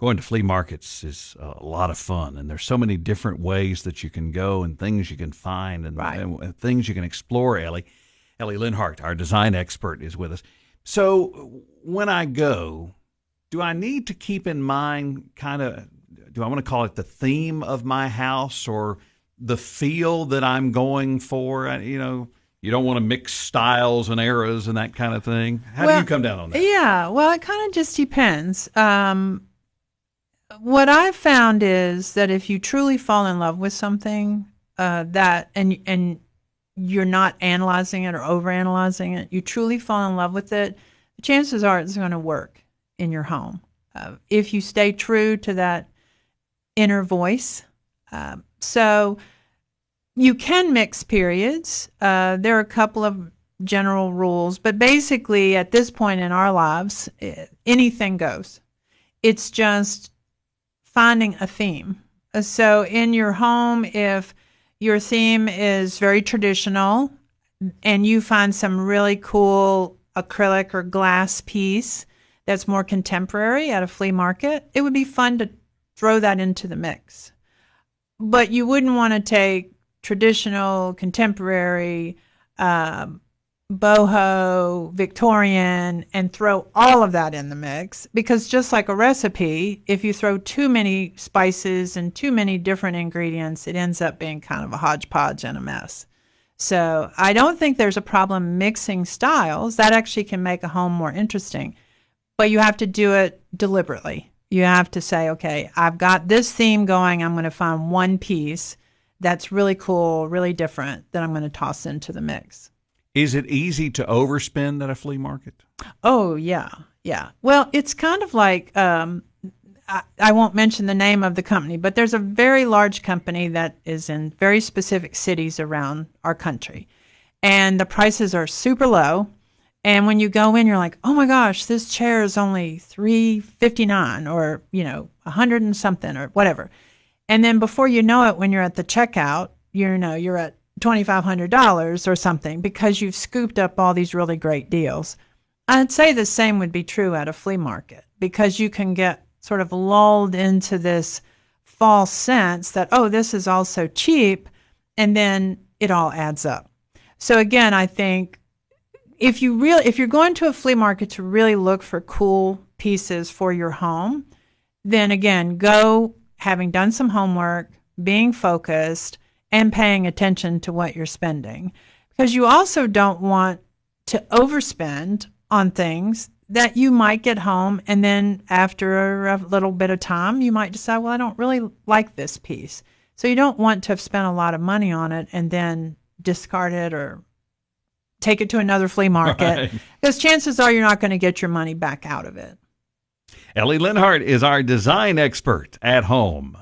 going to flea markets is a lot of fun, and there's so many different ways that you can go and things you can find and, Right. and things you can explore. Ellie, Ellie Lenhart, our design expert, is with us. So when I go, do I need to keep in mind kind of? Do I want to call it the theme of my house or the feel that I'm going for? You know. You don't want to mix styles and eras and that kind of thing. How do you come down on that? Yeah, well, it kind of just depends. Um, what I've found is that if you truly fall in love with something, uh, that and and you're not analyzing it or overanalyzing it, you truly fall in love with it. The chances are it's going to work in your home uh, if you stay true to that inner voice. Um, so you can mix periods. Uh, there are a couple of general rules, but basically, at this point in our lives, eh, anything goes. It's just finding a theme. Uh, So, in your home, if your theme is very traditional and you find some really cool acrylic or glass piece that's more contemporary at a flea market, it would be fun to throw that into the mix. But you wouldn't want to take traditional, contemporary, um, boho, Victorian, and throw all of that in the mix because just like a recipe, if you throw too many spices and too many different ingredients, it ends up being kind of a hodgepodge and a mess. So I don't think there's a problem mixing styles. That actually can make a home more interesting. But you have to do it deliberately. You have to say, okay, I've got this theme going. I'm going to find one piece that's really cool, really different that I'm going to toss into the mix. Is it easy to overspend at a flea market? Oh yeah, yeah. Well, it's kind of like um, I, I won't mention the name of the company, but there's a very large company that is in very specific cities around our country, and the prices are super low. And when you go in, you're like, oh my gosh, this chair is only three fifty nine, or you know, a hundred and something, or whatever. And then before you know it, when you're at the checkout, you know you're at twenty five hundred dollars or something because you've scooped up all these really great deals. I'd say the same would be true at a flea market because you can get sort of lulled into this false sense that oh this is all so cheap and then it all adds up. So again, I think if you really if you're going to a flea market to really look for cool pieces for your home, then again, go having done some homework, being focused and paying attention to what you're spending. Because you also don't want to overspend on things that you might get home and then after a little bit of time you might decide well I don't really like this piece. So you don't want to have spent a lot of money on it and then discard it or take it to another flea market Right. because chances are you're not going to get your money back out of it. Ellie Lenhart is our design expert at home.